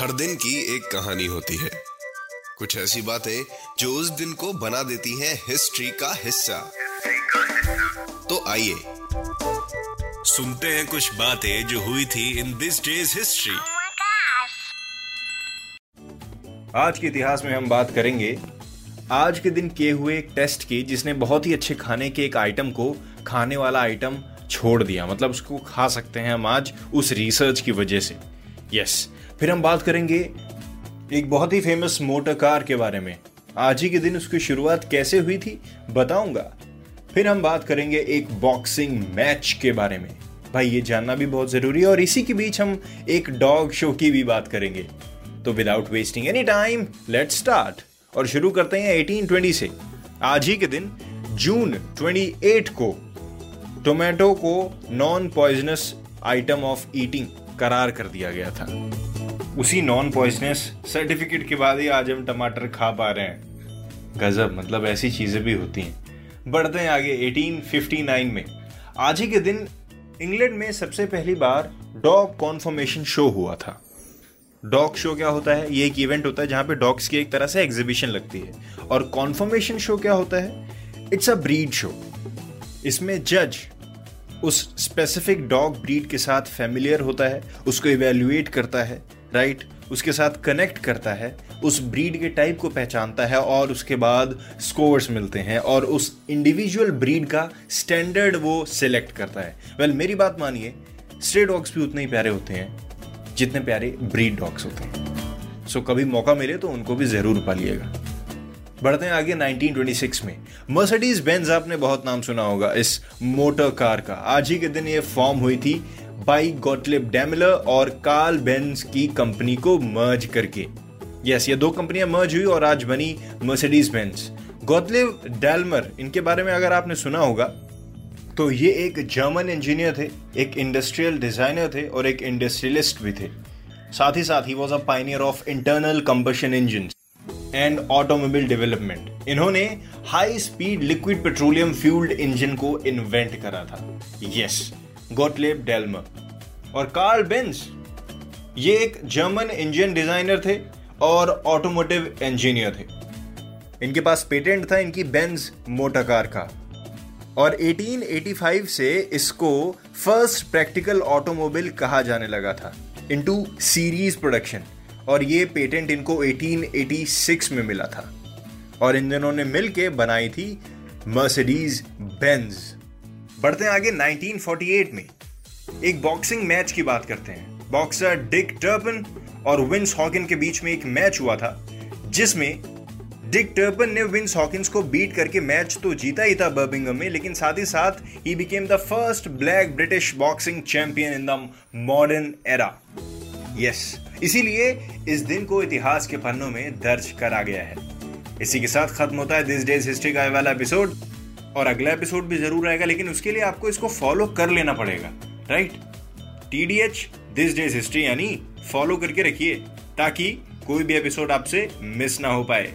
हर दिन की एक कहानी होती है। कुछ ऐसी बातें जो उस दिन को बना देती हैं हिस्ट्री का हिस्सा। तो आइए सुनते हैं कुछ बातें जो हुई थी इन दिस डेज़ हिस्ट्री. आज के इतिहास में हम बात करेंगे आज के दिन किए हुए एक टेस्ट की जिसने बहुत ही अच्छे खाने के एक आइटम को खाने वाला आइटम छोड़ दिया। मतलब उसको खा सकते हैं हम आज उस रिसर्च की वजह से। यस फिर हम बात करेंगे एक बहुत ही फ़ेमस मोटर कार के बारे में। आज ही के दिन उसकी शुरुआत कैसे हुई थी, बताऊँगा। फिर हम बात करेंगे एक बॉक्सिंग मैच के बारे में। भाई, ये जानना भी बहुत ज़रूरी है और इसी के बीच हम एक डॉग शो की भी बात करेंगे। तो without wasting any time let start और शुरू करते हैं 1820 से। आज ही के दिन जून 28 को टोमेटो को non poisonous item of eating करार कर दिया गया था। उसी नॉन पॉइजनस सर्टिफिकेट के बाद ही आज हम टमाटर खा पा रहे हैं। गजब मतलब ऐसी चीज़ें भी होती हैं। बढ़ते हैं आगे 1859 में। आज ही के दिन इंग्लैंड में सबसे पहली बार डॉग कॉन्फर्मेशन शो हुआ था। डॉग शो क्या होता है? ये एक इवेंट होता है जहाँ पे डॉग्स की एक तरह से एग्जीबिशन लगती है। और कॉन्फर्मेशन शो क्या होता है? इट्स अ ब्रीड शो इसमें जज उस स्पेसिफिक डॉग ब्रीड के साथ फेमिलियर होता है उसको इवेल्युएट करता है राइट उसके साथ कनेक्ट करता है उस ब्रीड के टाइप को पहचानता है और उसके बाद स्कोर्स मिलते हैं और उस इंडिविजुअल ब्रीड का स्टैंडर्ड वो सिलेक्ट करता है। वेल well, मेरी बात मानिए स्ट्रे डॉग्स भी उतने ही प्यारे होते हैं जितने प्यारे ब्रीड डॉग्स होते हैं। सो so, कभी मौका मिले तो उनको भी ज़रूर पालिएगा बढ़ते हैं आगे 1926 में। मर्सिडीज बेंज आपने बहुत नाम सुना होगा इस मोटर कार का। आज ही के दिन ये फॉर्म हुई थी बाई गॉटलिप डेमलर और कार्ल बेंज की कंपनी को मर्ज करके। यस, ये दो कंपनियाँ मर्ज हुई और आज बनी मर्सिडीज बेंज गॉटलिव डेलमर, इनके बारे में अगर आपने सुना होगा तो ये एक जर्मन इंजीनियर थे, एक इंडस्ट्रियल डिज़ाइनर थे और एक इंडस्ट्रियलिस्ट भी थे। साथ ही साथ ही was a pioneer of internal combustion engine and automobile development इन्होंने high speed liquid petroleum fueled engine को इन्वेंट करा था। यस गोटलेब डेल्मर और कार्ल बेंज ये एक जर्मन इंजन डिज़ाइनर थे और ऑटोमोटिव इंजीनियर थे। इनके पास पेटेंट था, इनकी बेंज मोटर कार का। और 1885 से इसको फ़र्स्ट प्रैक्टिकल ऑटोमोबाइल कहा जाने लगा था। इनटू सीरीज़ प्रोडक्शन और ये पेटेंट इनको 1886 में मिला था। और इन दिनों ने मिलके बनाई थी मर्सिडीज बेंज बढ़ते हैं आगे 1948 में। एक बॉक्सिंग मैच की बात करते हैं। बॉक्सर डिक टर्पन और विंस हॉकिन के बीच में एक मैच हुआ था, जिसमें डिक टर्पन ने विंस हॉकिंस को बीट करके मैच तो जीता ही था बर्बिंगम में, लेकिन साथ ही साथ ही became the first black British boxing champion in the modern era yes इसीलिए इस दिन को इतिहास के पन्नों में दर्ज करा गया है। इसी के साथ खत्म होता है दिस डेज़ हिस्ट्री का वाला एपिसोड और अगला एपिसोड भी ज़रूर आएगा, लेकिन उसके लिए आपको इसको फॉलो कर लेना पड़ेगा right T D H this day's history यानी फॉलो करके रखिए, ताकि कोई भी एपिसोड आपसे मिस ना हो पाए।